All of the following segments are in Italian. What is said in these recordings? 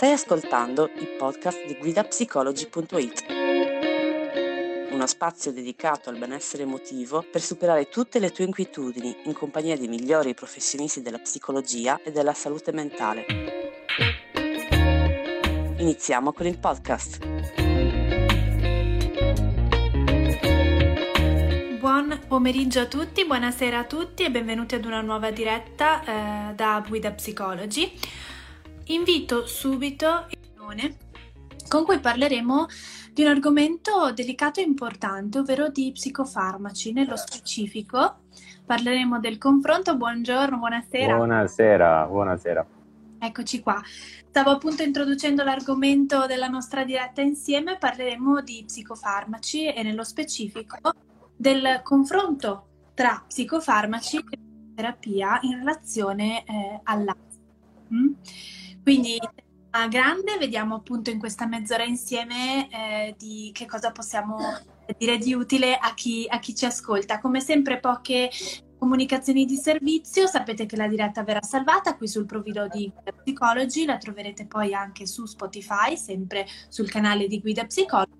Stai ascoltando il podcast di guidapsicology.it, uno spazio dedicato al benessere emotivo per superare tutte le tue inquietudini in compagnia dei migliori professionisti della psicologia e della salute mentale. Iniziamo con il podcast. Buon pomeriggio a tutti, buonasera a tutti e benvenuti ad una nuova diretta eh, da Guida Psicology. Invito subito Ione con cui parleremo di un argomento delicato e importante, ovvero di psicofarmaci. Nello specifico parleremo del confronto. Buongiorno, buonasera. Buonasera, buonasera. Eccoci qua. Stavo appunto introducendo l'argomento della nostra diretta insieme, parleremo di psicofarmaci e nello specifico del confronto tra psicofarmaci e terapia in relazione eh, all'ansia. Mm? Quindi a grande vediamo appunto in questa mezz'ora insieme eh, di che cosa possiamo dire di utile a chi, a chi ci ascolta. Come sempre poche comunicazioni di servizio, sapete che la diretta verrà salvata qui sul profilo di Guida Psicology, la troverete poi anche su Spotify, sempre sul canale di Guida Psicology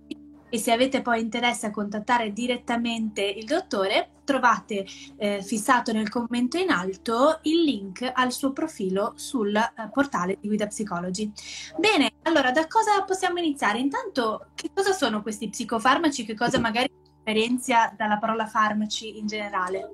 e se avete poi interesse a contattare direttamente il dottore, trovate eh, fissato nel commento in alto il link al suo profilo sul eh, portale di Guida Psicology. Bene, allora da cosa possiamo iniziare? Intanto, che cosa sono questi psicofarmaci? Che cosa magari differenzia dalla parola farmaci in generale?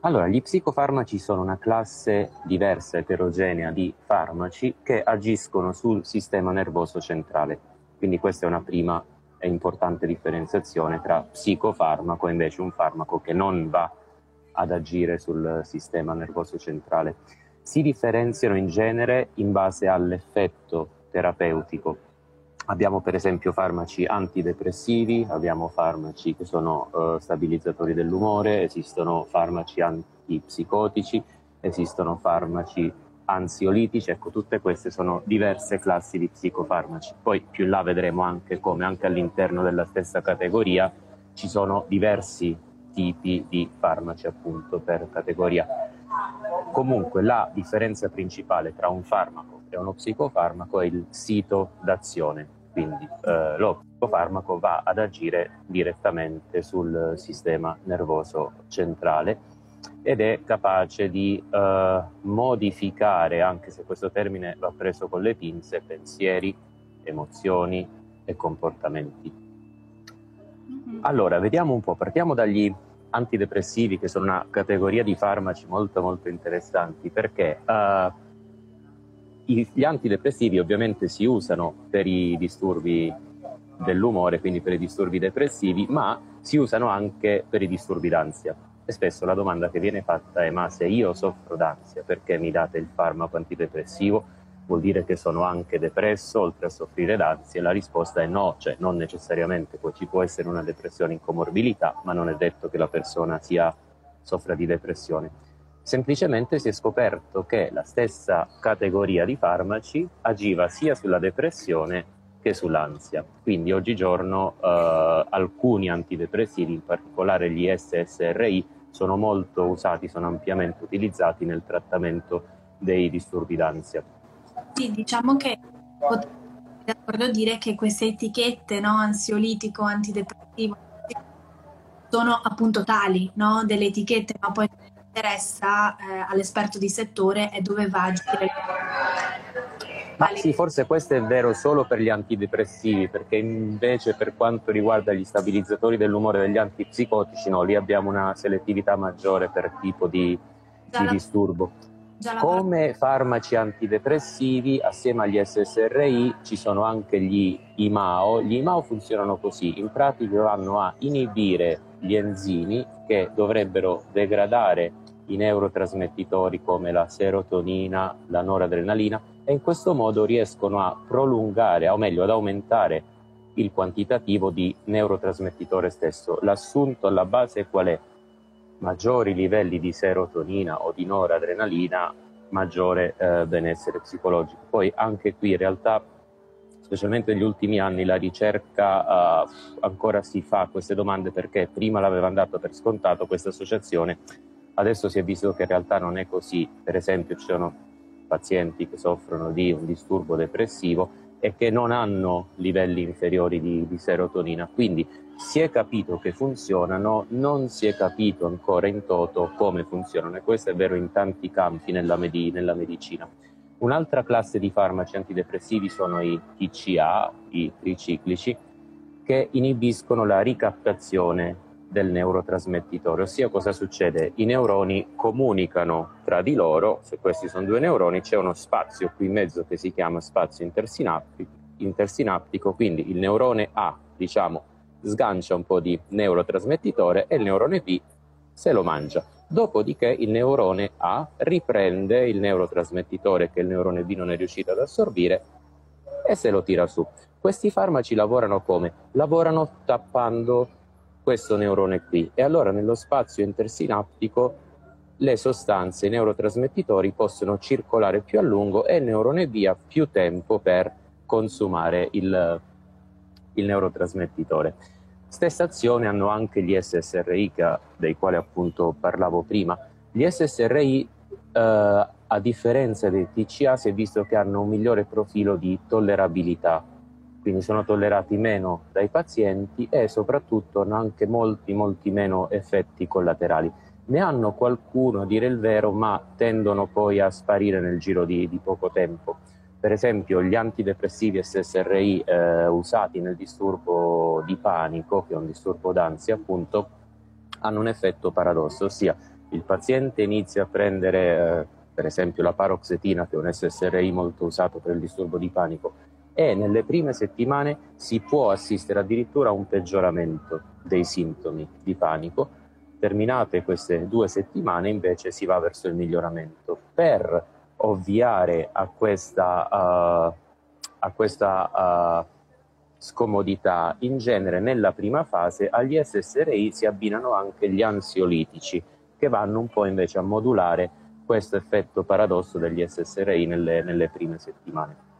Allora, gli psicofarmaci sono una classe diversa, eterogenea di farmaci che agiscono sul sistema nervoso centrale. Quindi questa è una prima importante differenziazione tra psicofarmaco e invece un farmaco che non va ad agire sul sistema nervoso centrale. Si differenziano in genere in base all'effetto terapeutico. Abbiamo per esempio farmaci antidepressivi, abbiamo farmaci che sono uh, stabilizzatori dell'umore, esistono farmaci antipsicotici, esistono farmaci ansiolitici, ecco tutte queste sono diverse classi di psicofarmaci. Poi più in là vedremo anche come anche all'interno della stessa categoria ci sono diversi tipi di farmaci appunto per categoria. Comunque la differenza principale tra un farmaco e uno psicofarmaco è il sito d'azione, quindi eh, lo psicofarmaco va ad agire direttamente sul sistema nervoso centrale ed è capace di uh, modificare, anche se questo termine va preso con le pinze, pensieri, emozioni e comportamenti. Mm-hmm. Allora, vediamo un po', partiamo dagli antidepressivi che sono una categoria di farmaci molto molto interessanti perché uh, gli antidepressivi ovviamente si usano per i disturbi dell'umore, quindi per i disturbi depressivi, ma si usano anche per i disturbi d'ansia e spesso la domanda che viene fatta è ma se io soffro d'ansia perché mi date il farmaco antidepressivo? Vuol dire che sono anche depresso oltre a soffrire d'ansia? La risposta è no, cioè non necessariamente, poi ci può essere una depressione in comorbilità, ma non è detto che la persona sia, soffra di depressione. Semplicemente si è scoperto che la stessa categoria di farmaci agiva sia sulla depressione che sull'ansia. Quindi oggigiorno eh, alcuni antidepressivi, in particolare gli SSRI, sono molto usati, sono ampiamente utilizzati nel trattamento dei disturbi d'ansia. Sì, diciamo che potrei d'accordo dire che queste etichette, no, ansiolitico, antidepressivo, sono appunto tali, no, delle etichette, ma poi interessa eh, all'esperto di settore è dove va a agire ma sì, forse questo è vero solo per gli antidepressivi, perché invece per quanto riguarda gli stabilizzatori dell'umore degli antipsicotici, no, lì abbiamo una selettività maggiore per tipo di, di disturbo. Come farmaci antidepressivi, assieme agli SSRI, ci sono anche gli IMAO. Gli IMAO funzionano così, in pratica vanno a inibire gli enzimi che dovrebbero degradare i neurotrasmettitori come la serotonina, la noradrenalina e in questo modo riescono a prolungare, o meglio ad aumentare il quantitativo di neurotrasmettitore stesso. L'assunto alla base qual è? Maggiori livelli di serotonina o di noradrenalina, maggiore eh, benessere psicologico. Poi anche qui in realtà, specialmente negli ultimi anni, la ricerca eh, ancora si fa queste domande perché prima l'avevano dato per scontato questa associazione, adesso si è visto che in realtà non è così. Per esempio ci sono pazienti che soffrono di un disturbo depressivo e che non hanno livelli inferiori di, di serotonina. Quindi si è capito che funzionano, non si è capito ancora in toto come funzionano e questo è vero in tanti campi nella, med- nella medicina. Un'altra classe di farmaci antidepressivi sono i TCA, i triciclici, che inibiscono la ricaptazione del neurotrasmettitore, ossia cosa succede? I neuroni comunicano tra di loro, se questi sono due neuroni c'è uno spazio qui in mezzo che si chiama spazio intersinaptico, intersinaptico quindi il neurone A, diciamo, sgancia un po' di neurotrasmettitore e il neurone B se lo mangia. Dopodiché il neurone A riprende il neurotrasmettitore che il neurone B non è riuscito ad assorbire e se lo tira su. Questi farmaci lavorano come? Lavorano tappando questo neurone qui e allora nello spazio intersinaptico le sostanze, i neurotrasmettitori possono circolare più a lungo e il neurone B ha più tempo per consumare il, il neurotrasmettitore. Stessa azione hanno anche gli SSRI dei quali appunto parlavo prima. Gli SSRI eh, a differenza dei TCA si è visto che hanno un migliore profilo di tollerabilità quindi sono tollerati meno dai pazienti e soprattutto hanno anche molti, molti meno effetti collaterali. Ne hanno qualcuno, a dire il vero, ma tendono poi a sparire nel giro di, di poco tempo. Per esempio gli antidepressivi SSRI eh, usati nel disturbo di panico, che è un disturbo d'ansia appunto, hanno un effetto paradosso, ossia il paziente inizia a prendere eh, per esempio la paroxetina, che è un SSRI molto usato per il disturbo di panico, e nelle prime settimane si può assistere addirittura a un peggioramento dei sintomi di panico. Terminate queste due settimane invece si va verso il miglioramento. Per ovviare a questa, uh, a questa uh, scomodità, in genere nella prima fase agli SSRI si abbinano anche gli ansiolitici che vanno un po' invece a modulare questo effetto paradosso degli SSRI nelle, nelle prime settimane.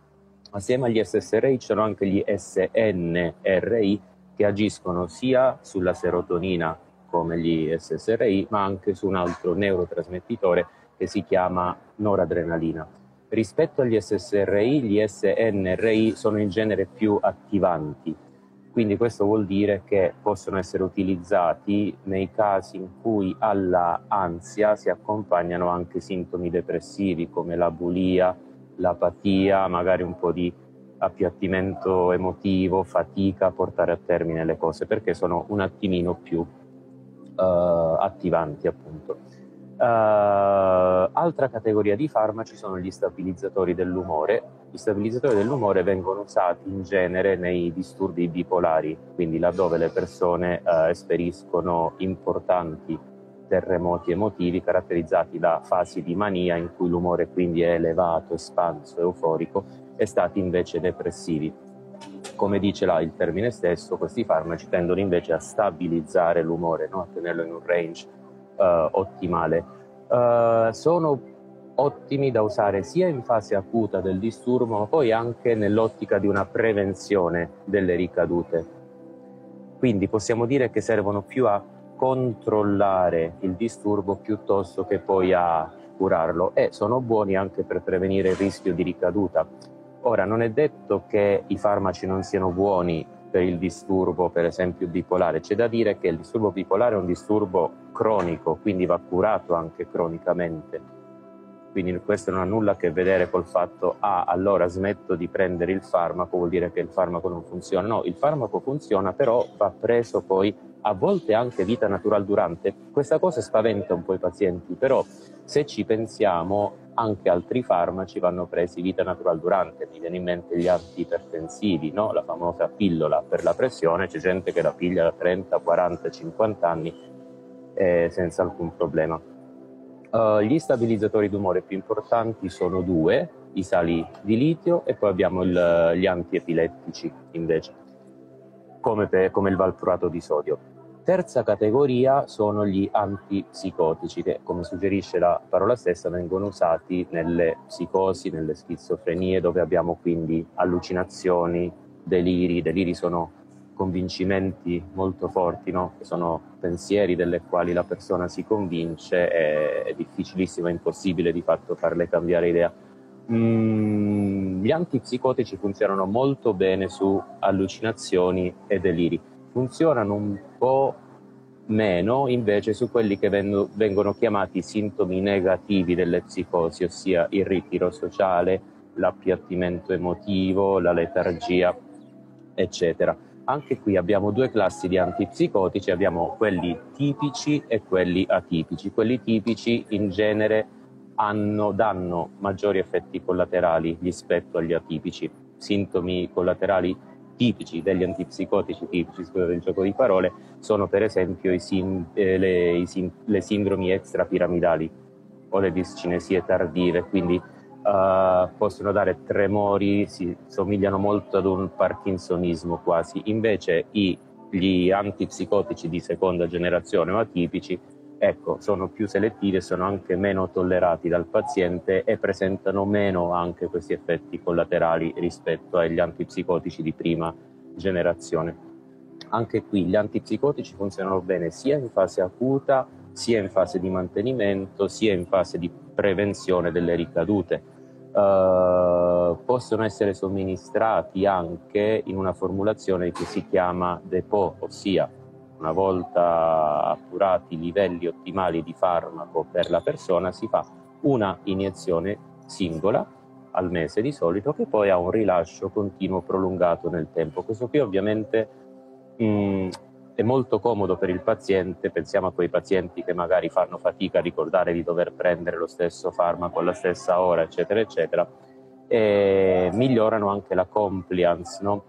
Assieme agli SSRI ci sono anche gli SNRI che agiscono sia sulla serotonina come gli SSRI, ma anche su un altro neurotrasmettitore che si chiama noradrenalina. Rispetto agli SSRI, gli SNRI sono in genere più attivanti, quindi questo vuol dire che possono essere utilizzati nei casi in cui alla ansia si accompagnano anche sintomi depressivi come la bulia, l'apatia, magari un po' di appiattimento emotivo, fatica a portare a termine le cose perché sono un attimino più uh, attivanti appunto. Uh, altra categoria di farmaci sono gli stabilizzatori dell'umore. Gli stabilizzatori dell'umore vengono usati in genere nei disturbi bipolari, quindi laddove le persone uh, esperiscono importanti terremoti emotivi caratterizzati da fasi di mania in cui l'umore quindi è elevato, espanso, euforico e stati invece depressivi. Come dice là il termine stesso, questi farmaci tendono invece a stabilizzare l'umore, no? a tenerlo in un range uh, ottimale. Uh, sono ottimi da usare sia in fase acuta del disturbo, ma poi anche nell'ottica di una prevenzione delle ricadute. Quindi possiamo dire che servono più a controllare il disturbo piuttosto che poi a curarlo e sono buoni anche per prevenire il rischio di ricaduta. Ora, non è detto che i farmaci non siano buoni per il disturbo, per esempio bipolare, c'è da dire che il disturbo bipolare è un disturbo cronico, quindi va curato anche cronicamente. Quindi questo non ha nulla a che vedere col fatto, ah, allora smetto di prendere il farmaco, vuol dire che il farmaco non funziona. No, il farmaco funziona, però va preso poi a volte anche vita natural durante. Questa cosa spaventa un po' i pazienti, però se ci pensiamo anche altri farmaci vanno presi vita natural durante, mi viene in mente gli antipertensivi, no? la famosa pillola per la pressione, c'è gente che la piglia da 30, 40, 50 anni eh, senza alcun problema. Uh, gli stabilizzatori d'umore più importanti sono due, i sali di litio e poi abbiamo il, gli antiepilettici invece, come, per, come il valproato di sodio. Terza categoria sono gli antipsicotici che, come suggerisce la parola stessa, vengono usati nelle psicosi, nelle schizofrenie, dove abbiamo quindi allucinazioni, deliri. Deliri sono convincimenti molto forti, no? sono pensieri delle quali la persona si convince, è, è difficilissimo, è impossibile di fatto farle cambiare idea. Mm, gli antipsicotici funzionano molto bene su allucinazioni e deliri, funzionano un po' meno invece su quelli che vengono chiamati sintomi negativi delle psicosi, ossia il ritiro sociale, l'appiattimento emotivo, la letargia, eccetera. Anche qui abbiamo due classi di antipsicotici, abbiamo quelli tipici e quelli atipici. Quelli tipici in genere hanno, danno maggiori effetti collaterali rispetto agli atipici. Sintomi collaterali tipici degli antipsicotici tipici, scusate il gioco di parole, sono per esempio sin, eh, le, i, le, sindromi extrapiramidali o le discinesie tardive, quindi uh, possono dare tremori, si somigliano molto ad un parkinsonismo quasi. Invece i, gli antipsicotici di seconda generazione o atipici ecco, sono più selettivi e sono anche meno tollerati dal paziente e presentano meno anche questi effetti collaterali rispetto agli antipsicotici di prima generazione. Anche qui gli antipsicotici funzionano bene sia in fase acuta, sia in fase di mantenimento, sia in fase di prevenzione delle ricadute. Uh, possono essere somministrati anche in una formulazione che si chiama depot, ossia una volta appurati i livelli ottimali di farmaco per la persona, si fa una iniezione singola al mese di solito che poi ha un rilascio continuo prolungato nel tempo. Questo qui ovviamente mh, mm, è molto comodo per il paziente, pensiamo a quei pazienti che magari fanno fatica a ricordare di dover prendere lo stesso farmaco alla stessa ora, eccetera, eccetera, e migliorano anche la compliance, no?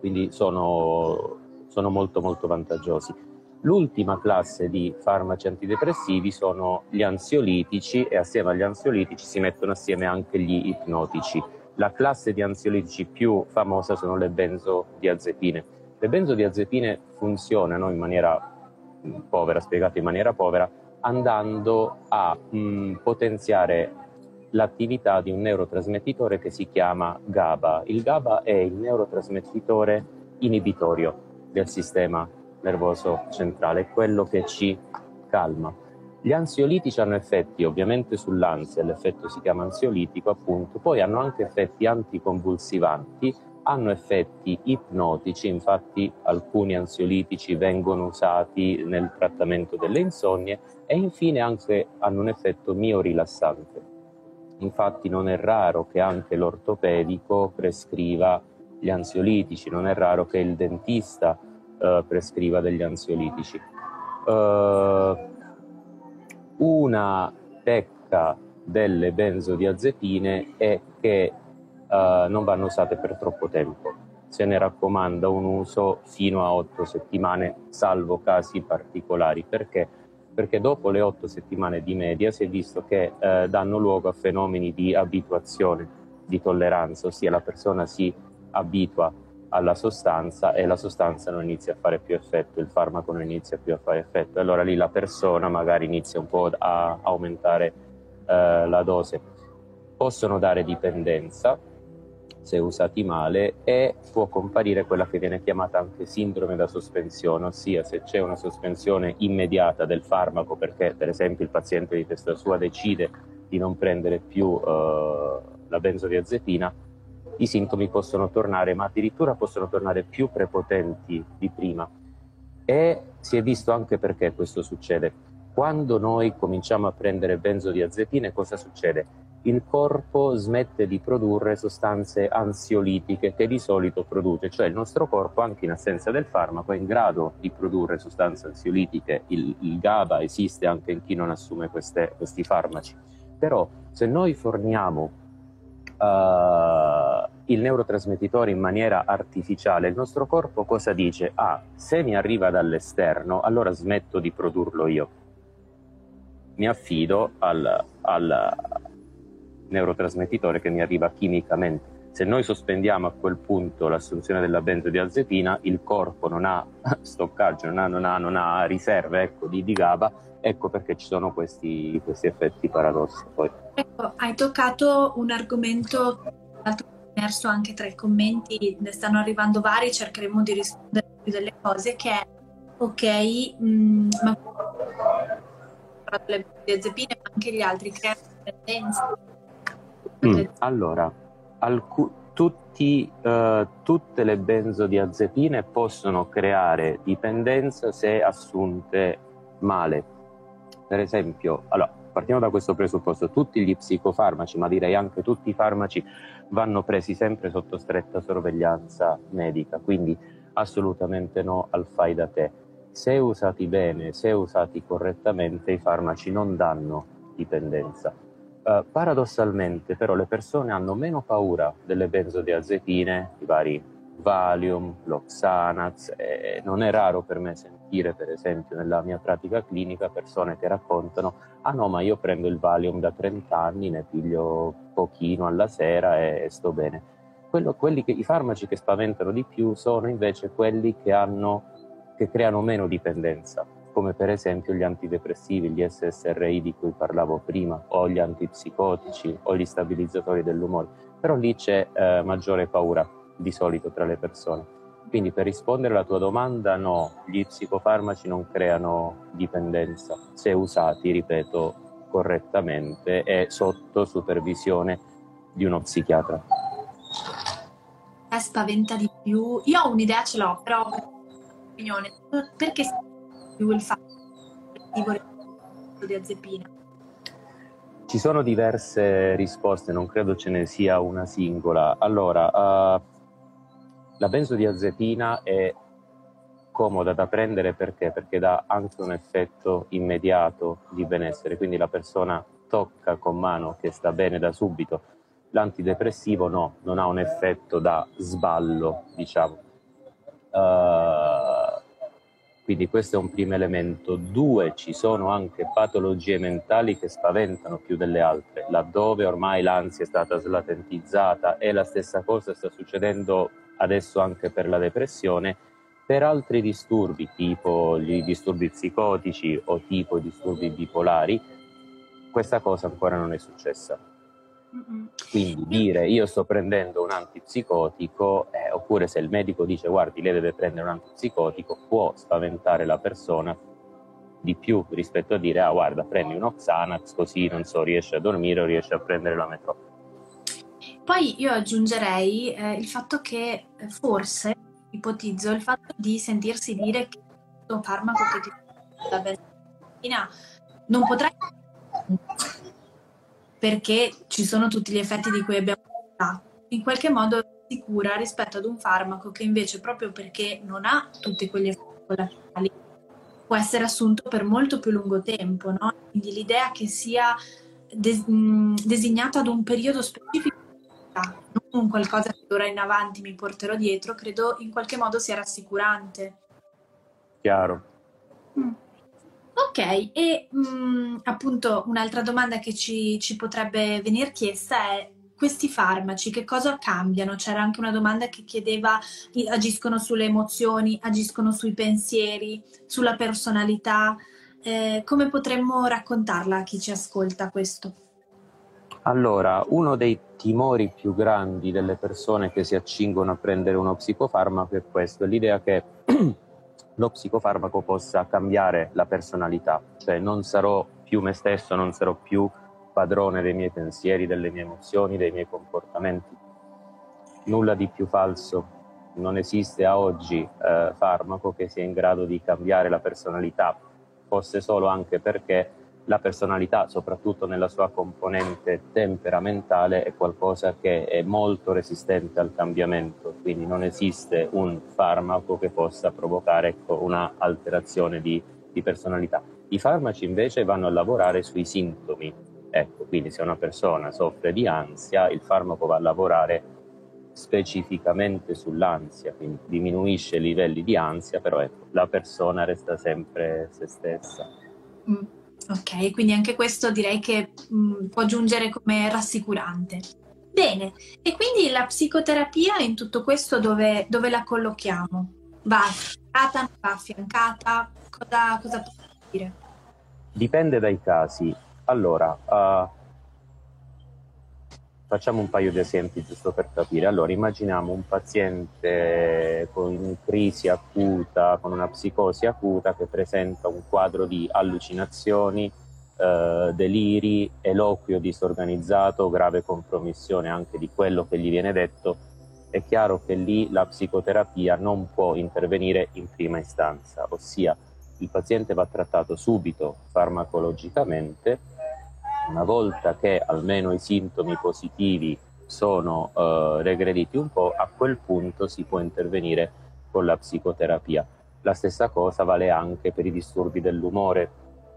quindi sono sono molto molto vantaggiosi. L'ultima classe di farmaci antidepressivi sono gli ansiolitici e assieme agli ansiolitici si mettono assieme anche gli ipnotici. La classe di ansiolitici più famosa sono le benzodiazepine. Le benzodiazepine funzionano in maniera mm, povera, spiegata in maniera povera, andando a mh, mm, potenziare l'attività di un neurotrasmettitore che si chiama GABA. Il GABA è il neurotrasmettitore inibitorio del sistema nervoso centrale, è quello che ci calma. Gli ansiolitici hanno effetti ovviamente sull'ansia, l'effetto si chiama ansiolitico appunto, poi hanno anche effetti anticonvulsivanti, hanno effetti ipnotici, infatti alcuni ansiolitici vengono usati nel trattamento delle insonnie e infine anche hanno un effetto miorilassante. Infatti non è raro che anche l'ortopedico prescriva gli ansiolitici, non è raro che il dentista eh, prescriva degli ansiolitici. Eh, una pecca delle benzodiazepine è che eh, non vanno usate per troppo tempo. Se ne raccomanda un uso fino a otto settimane, salvo casi particolari. Perché? Perché dopo le otto settimane di media si è visto che eh, danno luogo a fenomeni di abituazione, di tolleranza, ossia la persona si abitua alla sostanza e la sostanza non inizia a fare più effetto, il farmaco non inizia più a fare effetto. Allora lì la persona magari inizia un po' a aumentare eh, la dose. Possono dare dipendenza se usati male e può comparire quella che viene chiamata anche sindrome da sospensione, ossia se c'è una sospensione immediata del farmaco perché per esempio il paziente di testa sua decide di non prendere più eh, la benzodiazepina, i sintomi possono tornare, ma addirittura possono tornare più prepotenti di prima. E si è visto anche perché questo succede. Quando noi cominciamo a prendere benzodiazepine, cosa succede? Il corpo smette di produrre sostanze ansiolitiche che di solito produce, cioè il nostro corpo, anche in assenza del farmaco, è in grado di produrre sostanze ansiolitiche. Il, il GABA esiste anche in chi non assume queste, questi farmaci. Però se noi forniamo uh, il neurotrasmettitore in maniera artificiale, il nostro corpo cosa dice? Ah, se mi arriva dall'esterno, allora smetto di produrlo io. Mi affido al, al neurotrasmettitore che mi arriva chimicamente. Se noi sospendiamo a quel punto l'assunzione della benzodiazepina, il corpo non ha stoccaggio, non ha, non ha, non ha riserve ecco, di, di GABA, ecco perché ci sono questi, questi effetti paradossi. Poi. Ecco, hai toccato un argomento emerso anche tra i commenti, ne stanno arrivando vari, cercheremo di rispondere più delle cose, che è ok, mh, mm, ma le benzodiazepine ma anche gli altri creano dipendenza. Mm, allora, alcu- tutti, uh, tutte le benzodiazepine possono creare dipendenza se assunte male. Per esempio, allora, partiamo da questo presupposto, tutti gli psicofarmaci, ma direi anche tutti i farmaci, vanno presi sempre sotto stretta sorveglianza medica, quindi assolutamente no al fai da te. Se usati bene, se usati correttamente, i farmaci non danno dipendenza. Uh, paradossalmente però le persone hanno meno paura delle benzodiazepine, i vari Valium, l'Oxanax, e non è raro per me sentire per esempio nella mia pratica clinica persone che raccontano ah no ma io prendo il Valium da 30 anni, ne piglio pochino alla sera e, sto bene. Quello, che, I farmaci che spaventano di più sono invece quelli che, hanno, che creano meno dipendenza, come per esempio gli antidepressivi, gli SSRI di cui parlavo prima, o gli antipsicotici o gli stabilizzatori dell'umore. Però lì c'è eh, maggiore paura di solito tra le persone. Quindi per rispondere alla tua domanda, no, gli psicofarmaci non creano dipendenza se usati, ripeto, correttamente e sotto supervisione di uno psichiatra. Eh, spaventa di più. Io ho un'idea, ce l'ho, però opinione. Perché più il fatto di azepina? Ci sono diverse risposte, non credo ce ne sia una singola. Allora, uh, la benzodiazepina è comoda da prendere perché? Perché dà anche un effetto immediato di benessere, quindi la persona tocca con mano che sta bene da subito. L'antidepressivo no, non ha un effetto da sballo, diciamo. Uh, quindi questo è un primo elemento. Due, ci sono anche patologie mentali che spaventano più delle altre, laddove ormai l'ansia è stata slatentizzata e la stessa cosa sta succedendo adesso anche per la depressione, per altri disturbi tipo gli disturbi psicotici o tipo i disturbi bipolari, questa cosa ancora non è successa. Quindi dire io sto prendendo un antipsicotico, eh, oppure se il medico dice guardi lei deve prendere un antipsicotico, può spaventare la persona di più rispetto a dire ah guarda prendi uno Xanax così non so riesce a dormire o riesce a prendere la metro. Poi io aggiungerei eh, il fatto che eh, forse, ipotizzo, il fatto di sentirsi dire che questo farmaco che ti la benzina non potrà perché ci sono tutti gli effetti di cui abbiamo parlato, in qualche modo sicura rispetto ad un farmaco che invece proprio perché non ha tutti quegli effetti collaterali può essere assunto per molto più lungo tempo, no? Quindi l'idea che sia des- designato ad un periodo specifico non qualcosa che ora in avanti mi porterò dietro, credo in qualche modo sia rassicurante. Chiaro. Mm. Ok, e mh, mm, appunto un'altra domanda che ci, ci potrebbe venire chiesta è questi farmaci che cosa cambiano? C'era anche una domanda che chiedeva agiscono sulle emozioni, agiscono sui pensieri, sulla personalità. Eh, come potremmo raccontarla a chi ci ascolta questo? Allora, uno dei timori più grandi delle persone che si accingono a prendere uno psicofarmaco è questo, è l'idea che lo psicofarmaco possa cambiare la personalità, cioè non sarò più me stesso, non sarò più padrone dei miei pensieri, delle mie emozioni, dei miei comportamenti. Nulla di più falso. Non esiste a oggi eh, farmaco che sia in grado di cambiare la personalità, fosse solo anche perché la personalità, soprattutto nella sua componente temperamentale, è qualcosa che è molto resistente al cambiamento, quindi non esiste un farmaco che possa provocare ecco, una alterazione di, di, personalità. I farmaci invece vanno a lavorare sui sintomi, ecco, quindi se una persona soffre di ansia, il farmaco va a lavorare specificamente sull'ansia, quindi diminuisce i livelli di ansia, però ecco, la persona resta sempre se stessa. Mm. Ok, quindi anche questo direi che mh, mm, può giungere come rassicurante. Bene, e quindi la psicoterapia in tutto questo dove, dove la collochiamo? Va affiancata, non va affiancata? Cosa, cosa possiamo dire? Dipende dai casi. Allora, uh, Facciamo un paio di esempi giusto per capire. Allora, immaginiamo un paziente con crisi acuta, con una psicosi acuta che presenta un quadro di allucinazioni, eh, deliri, eloquio disorganizzato, grave compromissione anche di quello che gli viene detto, è chiaro che lì la psicoterapia non può intervenire in prima istanza, ossia il paziente va trattato subito farmacologicamente, una volta che almeno i sintomi positivi sono eh, regrediti un po', a quel punto si può intervenire con la psicoterapia. La stessa cosa vale anche per i disturbi dell'umore,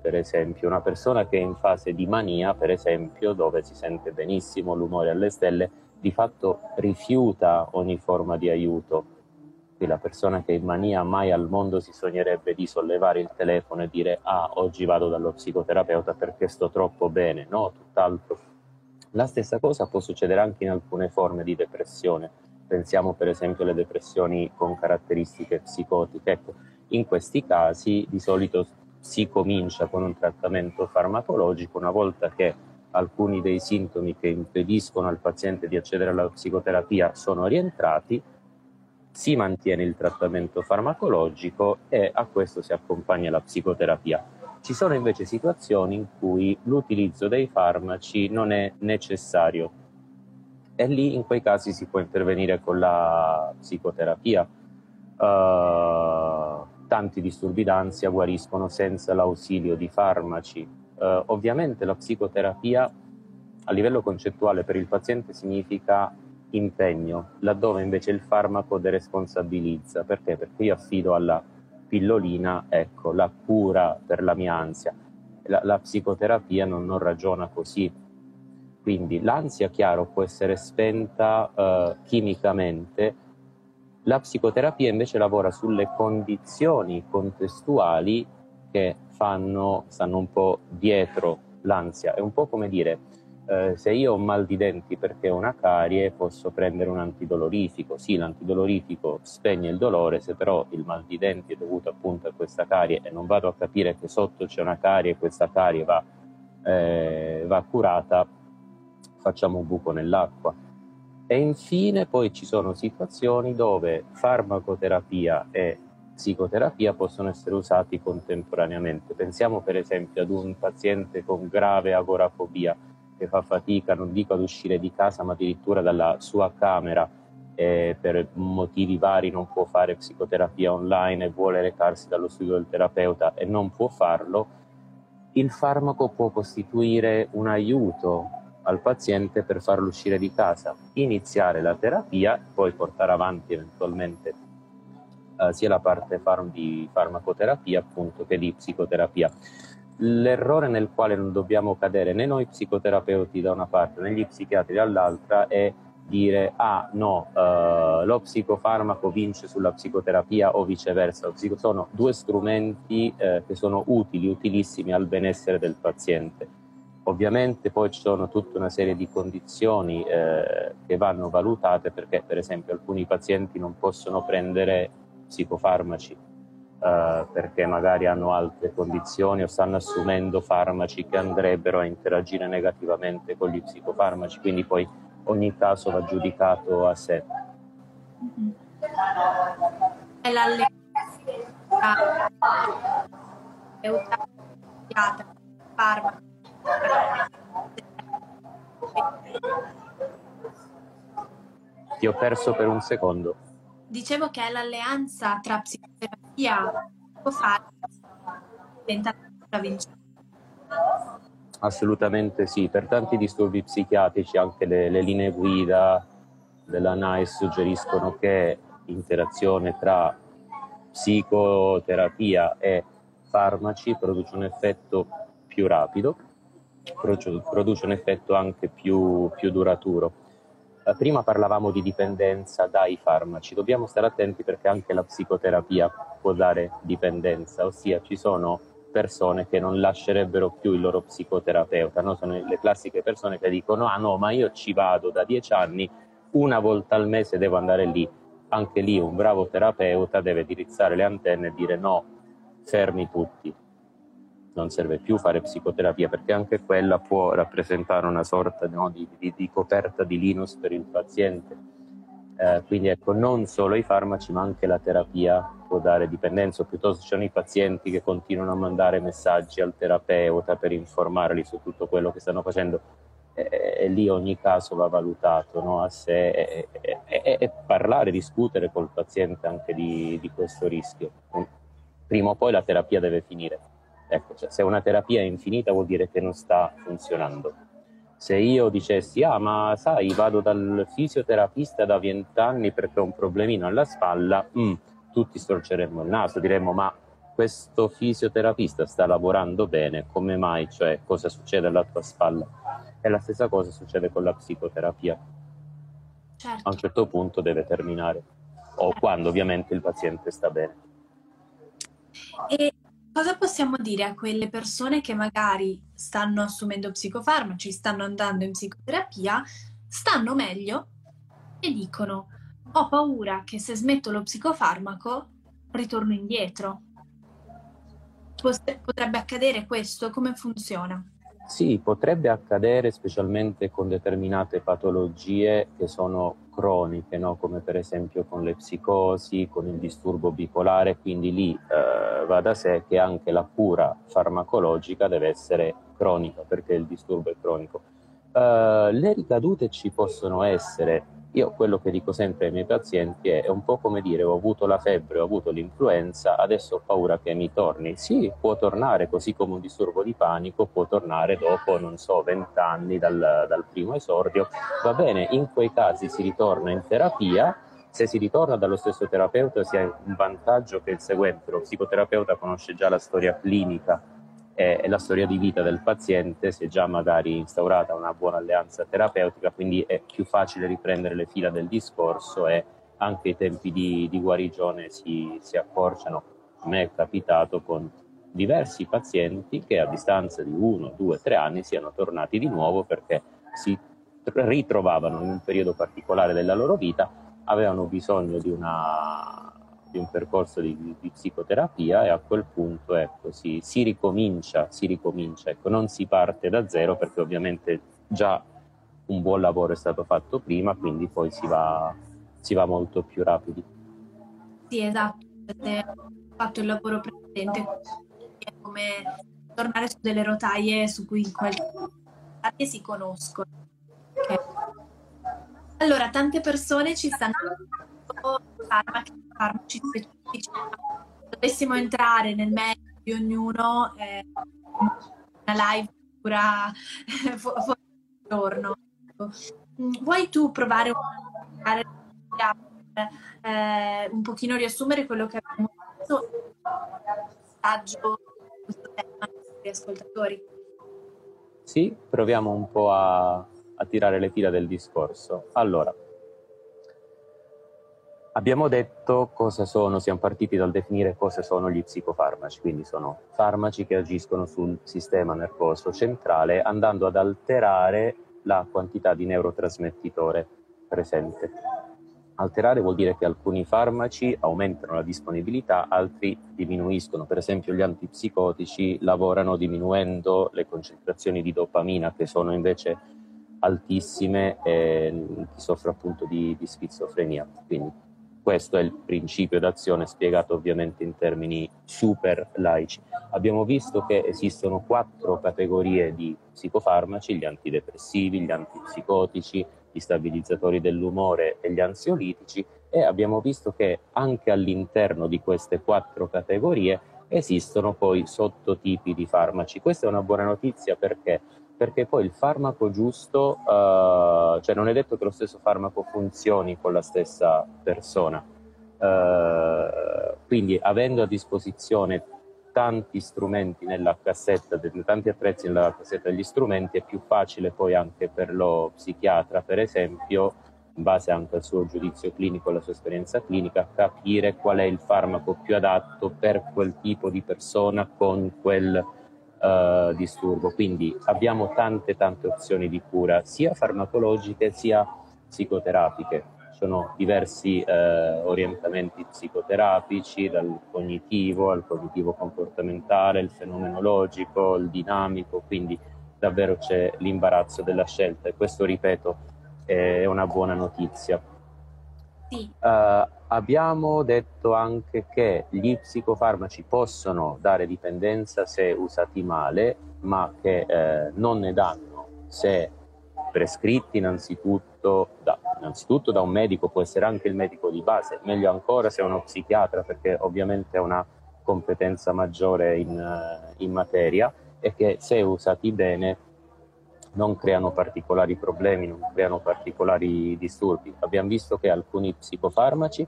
per esempio una persona che è in fase di mania, per esempio, dove si sente benissimo l'umore alle stelle, di fatto rifiuta ogni forma di aiuto. La persona che in mania mai al mondo si sognerebbe di sollevare il telefono e dire ah, oggi vado dallo psicoterapeuta perché sto troppo bene, no, tutt'altro. La stessa cosa può succedere anche in alcune forme di depressione. Pensiamo per esempio alle depressioni con caratteristiche psicotiche. Ecco, in questi casi di solito si comincia con un trattamento farmacologico una volta che alcuni dei sintomi che impediscono al paziente di accedere alla psicoterapia sono rientrati, si mantiene il trattamento farmacologico e a questo si accompagna la psicoterapia. Ci sono invece situazioni in cui l'utilizzo dei farmaci non è necessario e lì in quei casi si può intervenire con la psicoterapia. Uh, tanti disturbi d'ansia guariscono senza l'ausilio di farmaci. Uh, ovviamente la psicoterapia a livello concettuale per il paziente significa impegno, laddove invece il farmaco deresponsabilizza. Perché? Perché io affido alla pillolina, ecco, la cura per la mia ansia. La, la psicoterapia non, non, ragiona così. Quindi l'ansia, chiaro, può essere spenta uh, chimicamente, la psicoterapia invece lavora sulle condizioni contestuali che fanno, stanno un po' dietro l'ansia. È un po' come dire, eh, se io ho mal di denti perché ho una carie, posso prendere un antidolorifico. Sì, l'antidolorifico spegne il dolore, se però il mal di denti è dovuto appunto a questa carie e non vado a capire che sotto c'è una carie e questa carie va, eh, va curata, facciamo un buco nell'acqua. E infine poi ci sono situazioni dove farmacoterapia e psicoterapia possono essere usati contemporaneamente. Pensiamo per esempio ad un paziente con grave agorafobia che fa fatica, non dico ad uscire di casa, ma addirittura dalla sua camera e per motivi vari non può fare psicoterapia online e vuole recarsi dallo studio del terapeuta e non può farlo, il farmaco può costituire un aiuto al paziente per farlo uscire di casa, iniziare la terapia, poi portare avanti eventualmente eh, sia la parte farm- di farmacoterapia appunto che di psicoterapia. L'errore nel quale non dobbiamo cadere né noi psicoterapeuti da una parte né gli psichiatri dall'altra è dire ah no, uh, lo psicofarmaco vince sulla psicoterapia o viceversa. Sono due strumenti eh, che sono utili, utilissimi al benessere del paziente Ovviamente poi ci sono tutta una serie di condizioni eh, che vanno valutate perché per esempio alcuni pazienti non possono prendere psicofarmaci eh, perché magari hanno altre condizioni o stanno assumendo farmaci che andrebbero a interagire negativamente con gli psicofarmaci, quindi poi ogni caso va giudicato a sé. È l'alleanza farmaco ti ho perso per un secondo. Dicevo che è l'alleanza tra psicoterapia e psicofare diventa vincente. Assolutamente sì, per tanti disturbi psichiatrici anche le, le linee guida della NICE suggeriscono che l'interazione tra psicoterapia e farmaci produce un effetto più rapido produce un effetto anche più, più duraturo. Eh, prima parlavamo di dipendenza dai farmaci, dobbiamo stare attenti perché anche la psicoterapia può dare dipendenza, ossia ci sono persone che non lascerebbero più il loro psicoterapeuta, no? sono le classiche persone che dicono ah no ma io ci vado da dieci anni, una volta al mese devo andare lì, anche lì un bravo terapeuta deve dirizzare le antenne e dire no, fermi tutti, non serve più fare psicoterapia perché anche quella può rappresentare una sorta no, di, di, di, coperta di Linus per il paziente. Eh, quindi ecco, non solo i farmaci, ma anche la terapia può dare dipendenza, o piuttosto ci sono i pazienti che continuano a mandare messaggi al terapeuta per informarli su tutto quello che stanno facendo e, e lì ogni caso va valutato no, a sé e, e, e, parlare, discutere col paziente anche di, di, questo rischio. Prima o poi la terapia deve finire. Ecco, cioè, se una terapia è infinita vuol dire che non sta funzionando se io dicessi, ah ma sai, vado dal fisioterapista da vent'anni perché ho un problemino alla spalla, mm, tutti storceremmo il naso, diremmo ma questo fisioterapista sta lavorando bene, come mai, cioè cosa succede alla tua spalla? E la stessa cosa succede con la psicoterapia. Certo. A un certo punto deve terminare, o quando ovviamente il paziente sta bene. E Cosa possiamo dire a quelle persone che magari stanno assumendo psicofarmaci, stanno andando in psicoterapia, stanno meglio e dicono ho paura che se smetto lo psicofarmaco ritorno indietro. Potrebbe accadere questo? Come funziona? Sì, potrebbe accadere specialmente con determinate patologie che sono croniche, no? come per esempio con le psicosi, con il disturbo bipolare, quindi lì eh, va da sé che anche la cura farmacologica deve essere cronica perché il disturbo è cronico. Uh, le ricadute ci possono essere io quello che dico sempre ai miei pazienti è, è un po' come dire ho avuto la febbre, ho avuto l'influenza, adesso ho paura che mi torni. Sì, può tornare, così come un disturbo di panico può tornare dopo, non so, vent'anni dal, dal primo esordio. Va bene, in quei casi si ritorna in terapia, se si ritorna dallo stesso terapeuta si ha un vantaggio che il seguente, lo psicoterapeuta conosce già la storia clinica e la storia di vita del paziente, si è già magari instaurata una buona alleanza terapeutica, quindi è più facile riprendere le fila del discorso e anche i tempi di, di guarigione si, si accorciano. A me è capitato con diversi pazienti che a distanza di uno, due, tre anni siano tornati di nuovo perché si ritrovavano in un periodo particolare della loro vita, avevano bisogno di una di un percorso di, di, psicoterapia e a quel punto ecco, si, si ricomincia, si ricomincia ecco, non si parte da zero perché ovviamente già un buon lavoro è stato fatto prima, quindi poi si va, si va molto più rapidi. Sì, esatto, avete fatto il lavoro precedente, è come tornare su delle rotaie su cui in qualche modo si conoscono. Okay. Allora, tante persone ci stanno farmaci, farmaci specifici. Dovessimo entrare nel merito di ognuno, eh, una live pura fuori giorno. Mm, vuoi tu provare a eh, un pochino riassumere quello che abbiamo detto messaggio questo tema agli ascoltatori? Sì, proviamo un po' a, a tirare le fila del discorso. Allora, Abbiamo detto cosa sono, siamo partiti dal definire cosa sono gli psicofarmaci, quindi sono farmaci che agiscono sul sistema nervoso centrale andando ad alterare la quantità di neurotrasmettitore presente. Alterare vuol dire che alcuni farmaci aumentano la disponibilità, altri diminuiscono. Per esempio gli antipsicotici lavorano diminuendo le concentrazioni di dopamina che sono invece altissime e chi soffre appunto di, di schizofrenia. Quindi questo è il principio d'azione spiegato ovviamente in termini super laici. Abbiamo visto che esistono quattro categorie di psicofarmaci, gli antidepressivi, gli antipsicotici, gli stabilizzatori dell'umore e gli ansiolitici e abbiamo visto che anche all'interno di queste quattro categorie esistono poi sottotipi di farmaci. Questa è una buona notizia perché perché poi il farmaco giusto, uh, cioè non è detto che lo stesso farmaco funzioni con la stessa persona. Uh, quindi avendo a disposizione tanti strumenti nella cassetta, tanti attrezzi nella cassetta degli strumenti, è più facile poi anche per lo psichiatra, per esempio, in base anche al suo giudizio clinico, alla sua esperienza clinica, capire qual è il farmaco più adatto per quel tipo di persona con quel uh, disturbo. Quindi abbiamo tante tante opzioni di cura, sia farmacologiche sia psicoterapiche. Sono diversi uh, orientamenti psicoterapici, dal cognitivo al cognitivo comportamentale, il fenomenologico, il dinamico, quindi davvero c'è l'imbarazzo della scelta e questo, ripeto, è una buona notizia. Sì. Uh, abbiamo detto anche che gli psicofarmaci possono dare dipendenza se usati male, ma che eh, non ne danno se prescritti innanzitutto da, innanzitutto da un medico, può essere anche il medico di base, meglio ancora se è uno psichiatra perché ovviamente ha una competenza maggiore in, eh, in materia e che se usati bene non creano particolari problemi, non creano particolari disturbi. Abbiamo visto che alcuni psicofarmaci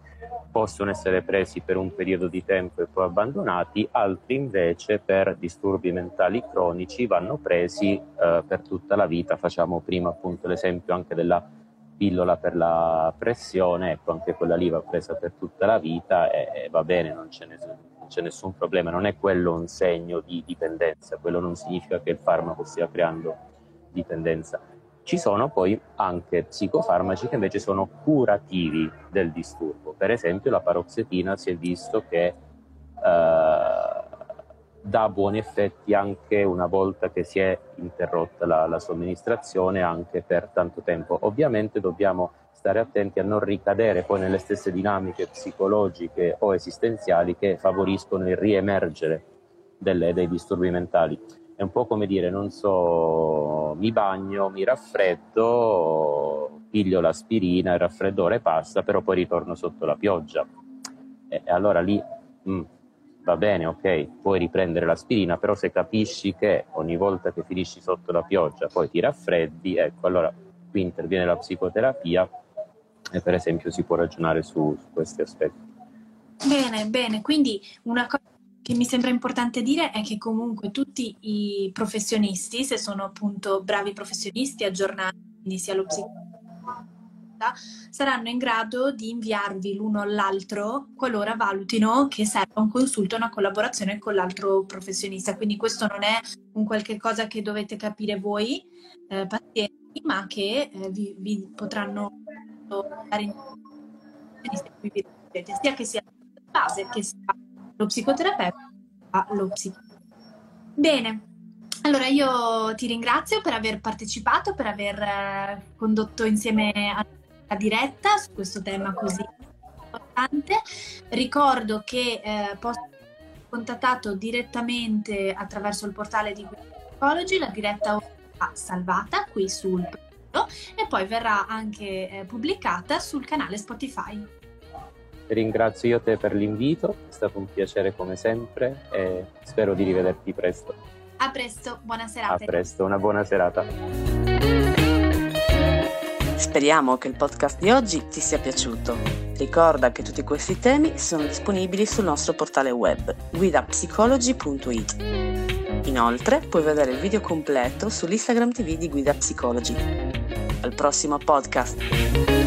possono essere presi per un periodo di tempo e poi abbandonati, altri invece per disturbi mentali cronici vanno presi eh, per tutta la vita. Facciamo prima appunto l'esempio anche della pillola per la pressione, ecco anche quella lì va presa per tutta la vita e, e va bene, non c'è, nessun, non c'è nessun problema, non è quello un segno di dipendenza, quello non significa che il farmaco stia creando dipendenza. Ci sono poi anche psicofarmaci che invece sono curativi del disturbo. Per esempio la paroxetina si è visto che eh, dà buoni effetti anche una volta che si è interrotta la, la somministrazione anche per tanto tempo. Ovviamente dobbiamo stare attenti a non ricadere poi nelle stesse dinamiche psicologiche o esistenziali che favoriscono il riemergere delle, dei disturbi mentali è un po' come dire, non so, mi bagno, mi raffreddo, piglio l'aspirina, il raffreddore passa, però poi ritorno sotto la pioggia. E allora lì mm, va bene, ok, puoi riprendere l'aspirina, però se capisci che ogni volta che finisci sotto la pioggia poi ti raffreddi, ecco, allora qui interviene la psicoterapia e per esempio si può ragionare su, su questi aspetti. Bene, bene, quindi una cosa che mi sembra importante dire è che comunque tutti i professionisti, se sono appunto bravi professionisti aggiornati, quindi sia lo psicologo saranno in grado di inviarvi l'uno all'altro qualora valutino che serva un consulto, una collaborazione con l'altro professionista. Quindi questo non è un qualche cosa che dovete capire voi eh, pazienti, ma che eh, vi, vi, potranno dare in sia che sia la base che sia lo psicoterapeuta lo psichiatra. Bene, allora io ti ringrazio per aver partecipato, per aver eh, condotto insieme alla diretta su questo tema così importante. Ricordo che eh, posso essere contattato direttamente attraverso il portale di Psychology, la diretta ora salvata qui sul profilo e poi verrà anche eh, pubblicata sul canale Spotify. Ringrazio io te per l'invito, è stato un piacere come sempre e spero di rivederti presto. A presto, buona serata. A presto, una buona serata. Speriamo che il podcast di oggi ti sia piaciuto. Ricorda che tutti questi temi sono disponibili sul nostro portale web guidapsicology.it. Inoltre puoi vedere il video completo sull'Instagram TV di Guida Psicology. Al prossimo podcast!